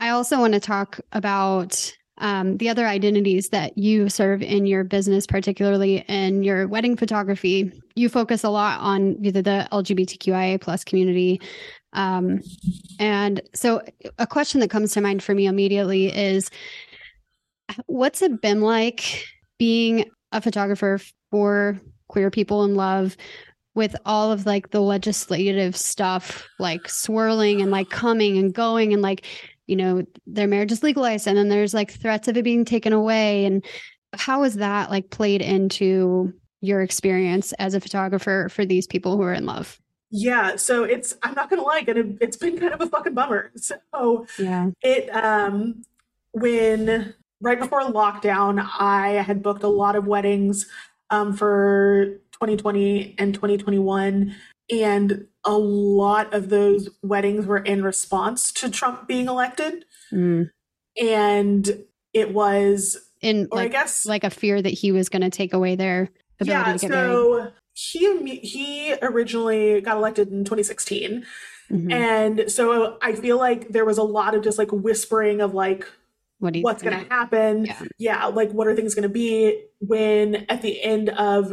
I also want to talk about um, the other identities that you serve in your business, particularly in your wedding photography. You focus a lot on either the LGBTQIA plus community. Um, and so a question that comes to mind for me immediately is what's it been like being a photographer for queer people in love with all of like the legislative stuff like swirling and like coming and going and like you know their marriage is legalized and then there's like threats of it being taken away. And how is that like played into your experience as a photographer for these people who are in love? Yeah so it's i'm not gonna lie it, it's been kind of a fucking bummer. So yeah. it um when right before lockdown i had booked a lot of weddings um, for 2020 and 2021. And a lot of those weddings were in response to Trump being elected. Mm. And it was in like, I guess like a fear that he was going to take away their ability yeah, to get so married. He he originally got elected in 2016. Mm-hmm. And so I feel like there was a lot of just like whispering of like what what's going to happen. Yeah. yeah, like what are things going to be when at the end of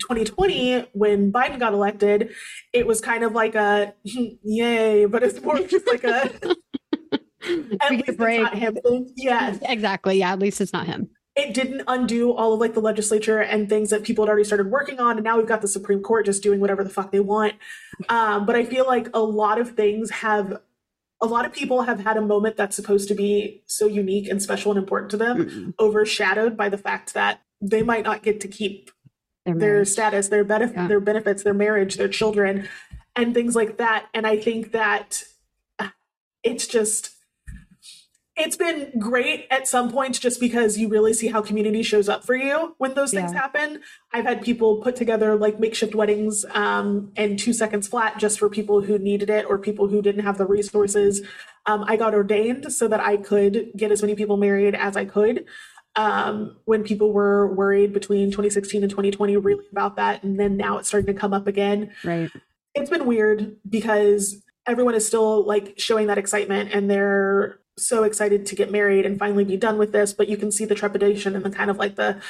2020 when Biden got elected, it was kind of like a yay, but it's more just like a at least it's not him Yes. Exactly. Yeah, at least it's not him. it didn't undo all of like the legislature and things that people had already started working on and now we've got the supreme court just doing whatever the fuck they want um, but i feel like a lot of things have a lot of people have had a moment that's supposed to be so unique and special and important to them mm overshadowed by the fact that they might not get to keep their, their status their benefit yeah. their benefits their marriage their children and things like that. And i think that it's just it's been great at some points just because you really see how community shows up for you when those things yeah. happen. I've had people put together like makeshift weddings um, in two seconds flat just for people who needed it or people who didn't have the resources. Um, I got ordained so that I could get as many people married as I could. Um, when people were worried between 2016 and 2020 really about that. And then now it's starting to come up again. Right. It's been weird because everyone is still like showing that excitement and they're so excited to get married and finally be done with this, but you can see the trepidation and the kind of like the,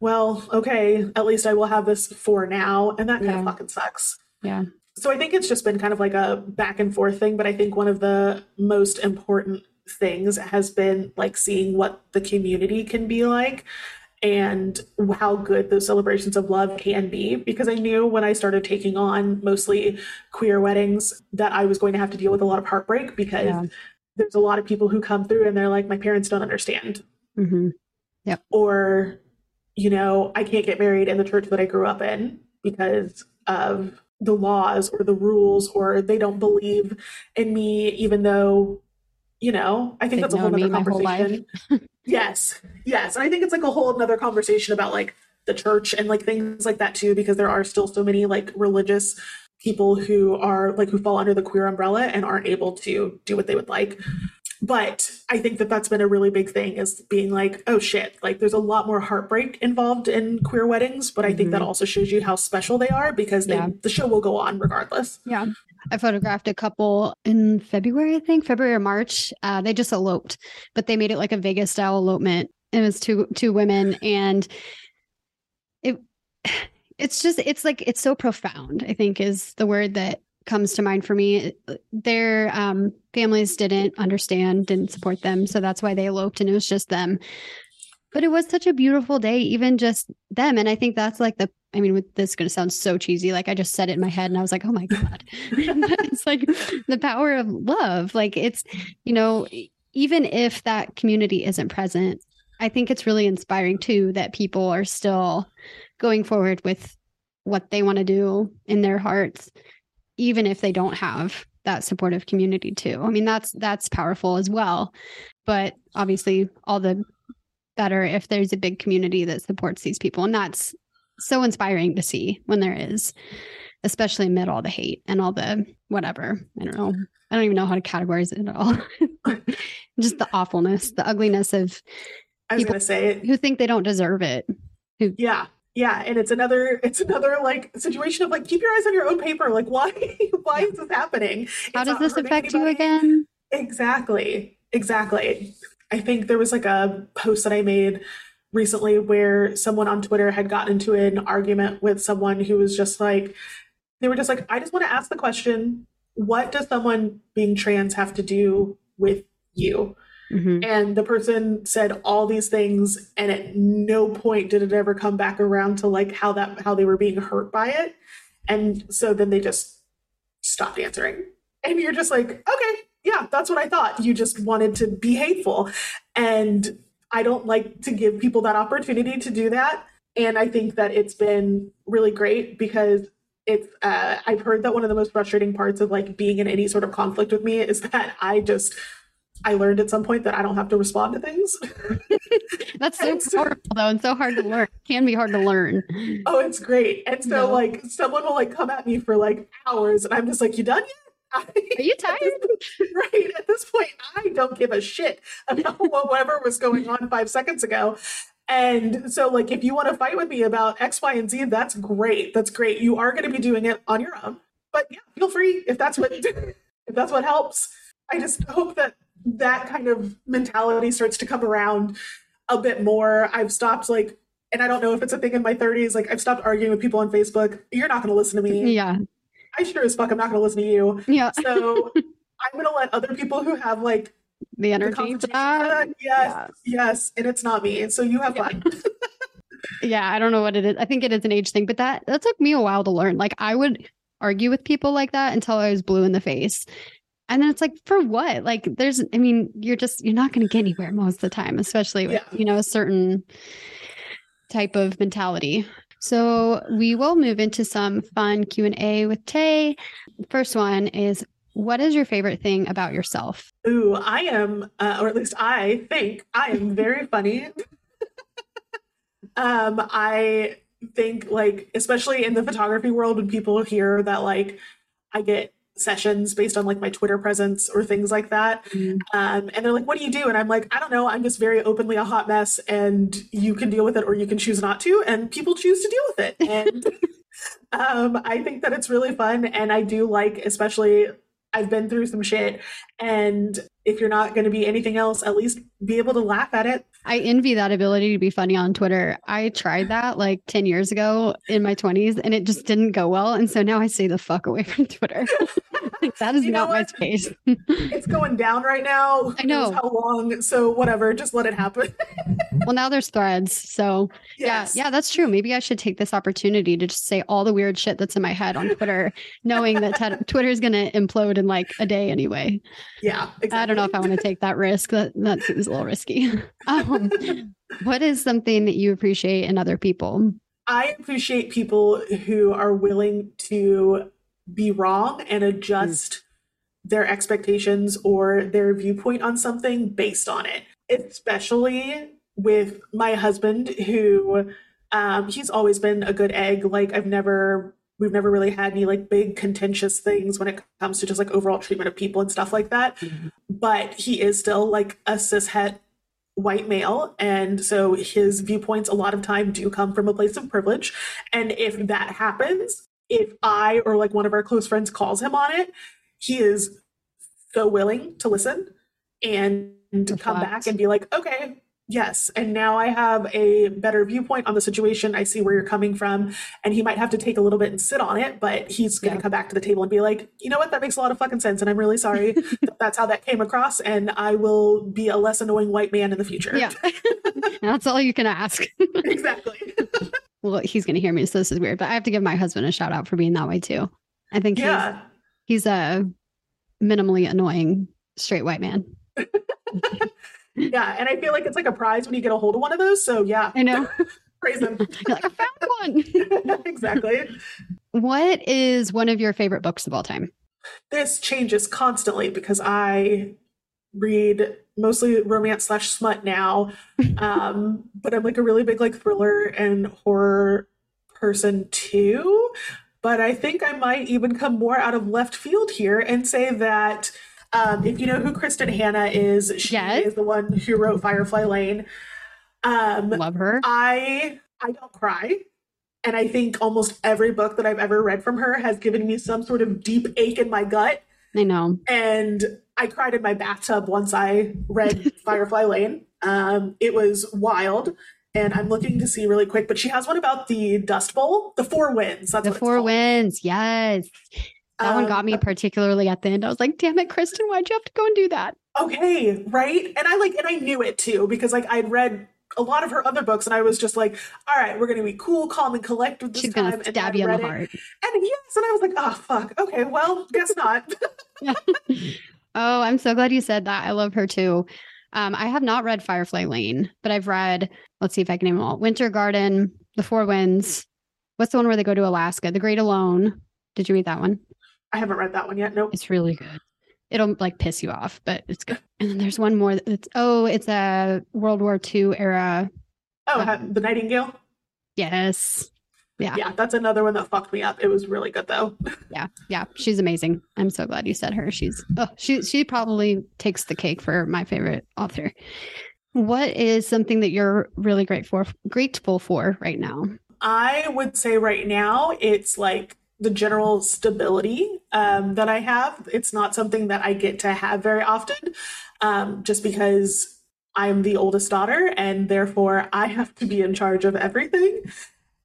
well, okay, at least I will have this for now. And that kind yeah. of fucking sucks. Yeah. So I think it's just been kind of like a back and forth thing, but I think one of the most important things has been like seeing what the community can be like and how good those celebrations of love can be because I knew when I started taking on mostly queer weddings that I was going to have to deal with a lot of heartbreak because yeah there's a lot of people who come through and they're like, my parents don't understand. Mm-hmm. Yep. Or, you know, I can't get married in the church that I grew up in because of the laws or the rules, or they don't believe in me, even though, you know, I think They've that's a whole other conversation. yes. Yes. And I think it's like a whole another conversation about like the church and like things like that too, because there are still so many like religious people who are like who fall under the queer umbrella and aren't able to do what they would like but i think that that's been a really big thing is being like oh shit like there's a lot more heartbreak involved in queer weddings but i think that mm-hmm. also shows you how special they are because they, yeah. the show will go on regardless yeah I photographed a couple in February, I think, February or March. Uh, they just eloped, but they made it like a Vegas style elopement. It was two two women, and it it's just it's like it's so profound i think is the word that comes to mind for me. Their um, families didn't understand didn't support them so that's why they eloped and it was just them. But it was such a beautiful day even just them and i think that's like the i mean this is going to sound so cheesy like i just said it in my head and i was like oh my god. It's like the power of love like it's you know even if that community isn't present i think it's really inspiring too that people are still going forward with what they want to do in their hearts even if they don't have that supportive community too. I mean that's that's powerful as well. But obviously all the better if there's a big community that supports these people and that's so inspiring to see when there is especially amid all the hate and all the whatever. I don't know. I don't even know how to categorize it at all. Just the awfulness the ugliness of I was going to say it. who think they don't deserve it. Who, yeah, yeah and it's another it's another like situation of like keep your eyes on your own paper. Like why why is this happening? How does this affect anybody. you again? Exactly exactly. I think there was like a post that i made recently where someone on twitter had gotten into an argument with someone who was just like they were just like i just want to ask the question what does someone being trans have to do with you Mm-hmm. And the person said all these things, and at no point did it ever come back around to like how that how they were being hurt by it. And so then they just stopped answering. And you're just like, okay, yeah, that's what I thought. You just wanted to be hateful. And I don't like to give people that opportunity to do that. And I think that it's been really great because it's uh, I've heard that one of the most frustrating parts of like being in any sort of conflict with me is that I just I learned at some point that I don't have to respond to things. That's so, powerful though, and so hard to learn. It can be hard to learn. Oh, it's great. And so no. like someone will like come at me for like hours, and I'm just like, "You done yet?" Are you tired? right. At this point, I don't give a shit about whatever was going on five seconds ago. And so, like, if you want to fight with me about X, Y, and Z, that's great. That's great. You are going to be doing it on your own. But yeah, feel free if that's what if that's what helps. I just hope that that kind of mentality starts to come around a bit more. I've stopped like, and I don't know if it's a thing in my 30s. Like, I've stopped arguing with people on Facebook. You're not going to listen to me. Yeah. I sure as fuck I'm not going to listen to you. Yeah. So I'm going to let other people who have like the energy The. Yes, yeah. yes, and it's not me. So you have yeah. fun. yeah, I don't know what it is. I think it is an age thing, but that that took me a while to learn. Like I would argue with people like that until I was blue in the face. And then it's like, for what? Like, there's, I mean, you're just, you're not going to get anywhere most of the time, especially with, yeah. you know, a certain type of mentality. So we will move into some fun Q and A with Tay. First one is, what is your favorite thing about yourself? Ooh, I am, uh, or at least I think I am very funny. um, I think like, especially in the photography world, when people hear that like I get sessions based on like my Twitter presence or things like that. Mm. Um, and they're like, what do you do? And I'm like, I don't know. I'm just very openly a hot mess and you can deal with it or you can choose not to. And people choose to deal with it. And um, I think that it's really fun. And I do like, especially, I've been through some shit. And if you're not going to be anything else, at least be able to laugh at it. I envy that ability to be funny on Twitter. I tried that like 10 years ago in my 20s and it just didn't go well. And so now I stay the fuck away from Twitter. that is you not my space. it's going down right now. I know. How long? So whatever, just let it happen. well, now there's threads. So yes. yeah, yeah, that's true. Maybe I should take this opportunity to just say all the weird shit that's in my head on Twitter, knowing that t- Twitter is going to implode in like a day anyway. Yeah, exactly. I don't know if I want to take that risk. That that seems a little risky. Um, what is something that you appreciate in other people? I appreciate people who are willing to be wrong and adjust mm. their expectations or their viewpoint on something based on it. Especially with my husband, who um, he's always been a good egg. Like I've never we've never really had any like big contentious things when it comes to just like overall treatment of people and stuff like that. Mm-hmm. But he is still like a cishet white male and so his viewpoints a lot of time do come from a place of privilege and if that happens if I or like one of our close friends calls him on it, he is so willing to listen and to come back and be like, okay, yes. And now I have a better viewpoint on the situation. I see where you're coming from. And he might have to take a little bit and sit on it, but he's going to yeah. come back to the table and be like, you know what? That makes a lot of fucking sense. And I'm really sorry that that's how that came across. And I will be a less annoying white man in the future. Yeah. that's all you can ask. exactly well, he's going to hear me, so this is weird, but I have to give my husband a shout out for being that way too. I think yeah. he's, he's a minimally annoying straight white man. Yeah, and I feel like it's like a prize when you get a hold of one of those. So yeah, I know. Praise them. Like, I found one. exactly. What is one of your favorite books of all time? This changes constantly because I read mostly romance slash smut now. Um, but I'm like a really big like thriller and horror person too. But I think I might even come more out of left field here and say that um, if you know who Kristin Hannah is, she yes. is the one who wrote Firefly Lane. Um, Love her. I I don't cry. And I think almost every book that I've ever read from her has given me some sort of deep ache in my gut. I know. And I cried in my bathtub once I read Firefly Lane. Um, it was wild. And I'm looking to see really quick, but she has one about the Dust Bowl, the Four Winds. That's the Four Winds. Yes. That um, one got me um, particularly at the end. I was like, damn it, Kristin, why'd you have to go and do that? Okay, right. And I like, and I knew it too, because like I'd read a lot of her other books, and I was just like, all right, we're going to be cool, calm, and collected this She's time. She's going to stab you in the heart. And yes, and I was like, oh, fuck. Okay, well, guess not. Oh, I'm so glad you said that. I love her too. Um, I have not read Firefly Lane, but I've read, let's see if I can name them all Winter Garden, The Four Winds. What's the one where they go to Alaska? The Great Alone. Did you read that one? I haven't read that one yet. Nope. It's really good. It'll like piss you off, but it's good. And then there's one more. That's oh, it's a World War II era. Oh, um, the Nightingale. Yes, yeah. Yeah, that's another one that fucked me up. It was really good though. yeah. Yeah. She's amazing. I'm so glad you said her. She's oh, she she probably takes the cake for my favorite author. What is something that you're really grateful grateful for right now? I would say right now it's like the general stability um, that I have. It's not something that I get to have very often, um, just because I'm the oldest daughter and therefore I have to be in charge of everything.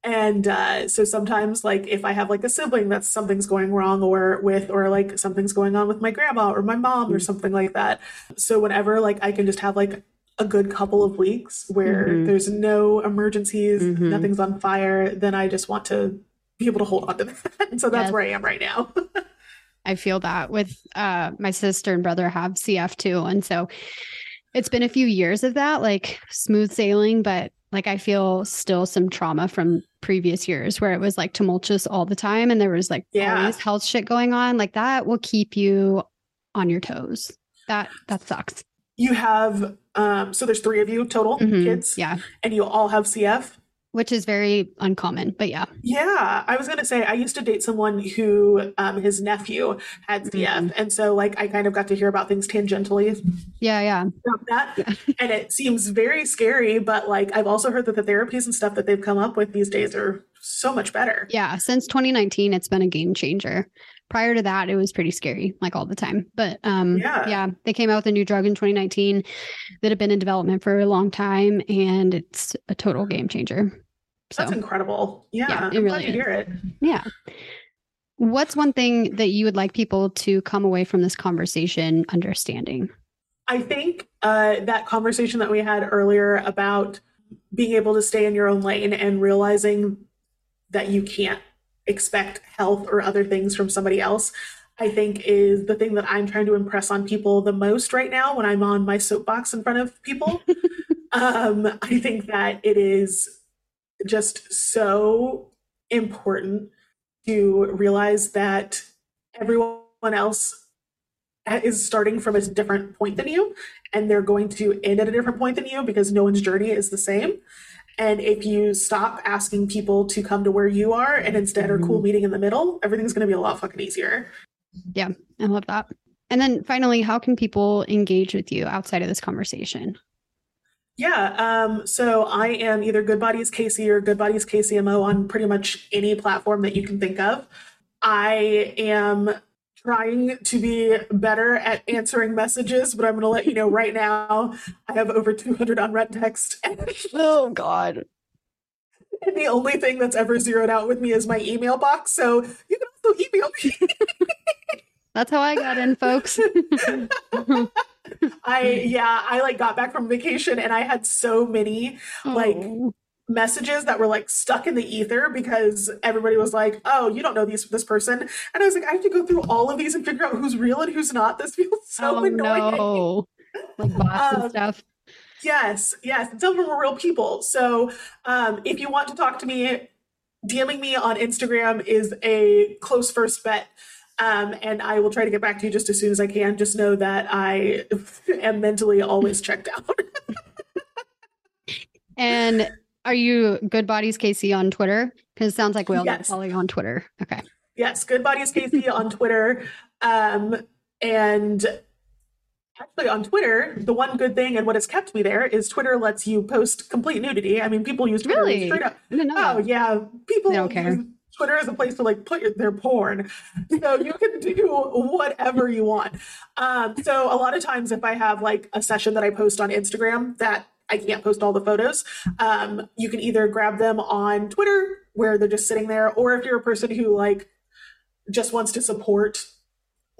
And uh, so sometimes, like, if I have like a sibling that's something's going wrong or with, or like something's going on with my grandma or my mom or something like that. So whenever like I can just have like a good couple of weeks where Mhm. there's no emergencies, Mhm. nothing's on fire, then I just want to be able to hold on to that. So that's Yes. where I am right now. I feel that with uh my sister and brother have CF too. And so it's been a few years of that, like smooth sailing, but like I feel still some trauma from previous years where it was like tumultuous all the time and there was like Yeah. always health shit going on. Like that will keep you on your toes. That that sucks. you have, um, so there's three of you total Mhm. kids, Yeah. and you all have CF. Which is very uncommon. But yeah. Yeah, I was gonna say I used to date someone who um, his nephew had CF, Mhm. and so like I kind of got to hear about things tangentially Yeah, yeah. that, Yeah. and it seems very scary. But like I've also heard that the therapies and stuff that they've come up with these days are so much better. Yeah, since 2019, it's been a game changer. Prior to that, it was pretty scary, like all the time. But um, Yeah. they came out with a new drug in 2019 that had been in development for a long time, and it's a total game changer. So, That's incredible. Yeah, Yeah, it I'm glad really to is. hear it. yeah. What's one thing that you would like people to come away from this conversation understanding? I think uh, that conversation that we had earlier about being able to stay in your own lane and realizing that you can't expect health or other things from somebody else, I think is the thing that I'm trying to impress on people the most right now when I'm on my soapbox in front of people. um, I think that it is just so important to realize that everyone else is starting from a different point than you and they're going to end at a different point than you because no one's journey is the same and if you stop asking people to come to where you are and instead are cool mm-hmm. meeting in the middle everything's going to be a lot fucking easier Yeah, I love that. And then finally, how can people engage with you outside of this conversation? Yeah um, so i am either good bodies KC or good bodies kcmo on pretty much any platform that you can think of i am trying to be better at answering messages but i'm going to let you know right now i have over 200 unread text Oh, God. And the only thing that's ever zeroed out with me is my email box. So you can also email me. That's how I got in, folks. I yeah, I like got back from vacation and I had so many Like, Oh. messages that were like stuck in the ether because everybody was like, "Oh, you don't know these this person," and I was like, "I have to go through all of these and figure out who's real and who's not." This feels so oh annoying. no. Like bots Um, and stuff. Yes, yes. and Some of them are real people. So um, if you want to talk to me, DMing me on Instagram is a close first bet. Um, and I will try to get back to you just as soon as I can. Just know that I am mentally always checked out. And are you Good Bodies KC on Twitter? Because it sounds like we all Yes. follow you on Twitter. Okay. yes, Good Bodies KC on Twitter. Um, and actually, on Twitter, the one good thing and what has kept me there is Twitter lets you post complete nudity. I mean, people use Twitter Really? straight up. I didn't Oh yeah, people They don't care. Twitter is a place to like put your, their porn, so you can do whatever you want. Um, so a lot of times, if I have like a session that I post on Instagram that I can't post all the photos, um, you can either grab them on Twitter where they're just sitting there, or if you're a person who like just wants to support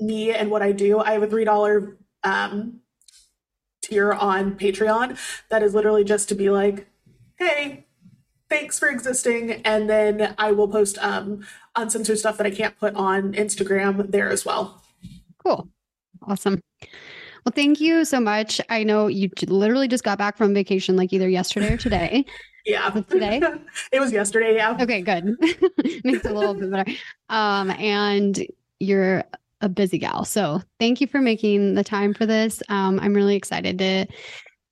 me and what I do, I have a three dollar um, tier on Patreon that is literally just to be like, hey, thanks for existing and then i will post um uncensored stuff that i can't put on instagram there as well Cool. Awesome. Well, thank you so much. I know you literally just got back from vacation like either yesterday or today. yeah it today? it was yesterday yeah Okay, good. Makes it a little bit better. Um, and you're a busy gal. So thank you for making the time for this. Um, I'm really excited to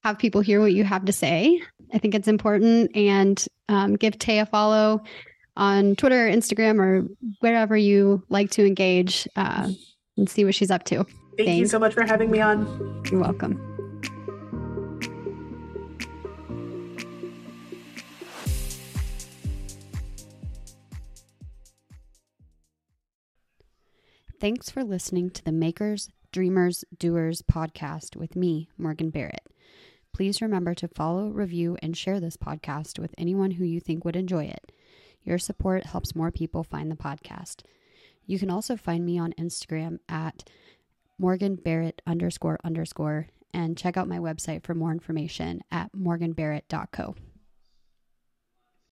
have people hear what you have to say. I think it's important and um, give Tay a follow on Twitter, Instagram, or wherever you like to engage uh, and see what she's up to. thank you so much for having me on You're welcome. Thanks for listening to the Makers, Dreamers, Doers podcast with me, Morgan Barrett. Please remember to follow, review, and share this podcast with anyone who you think would enjoy it. Your support helps more people find the podcast. You can also find me on Instagram at Morgan Barrett underscore underscore and check out my website for more information at morganbarrett.co.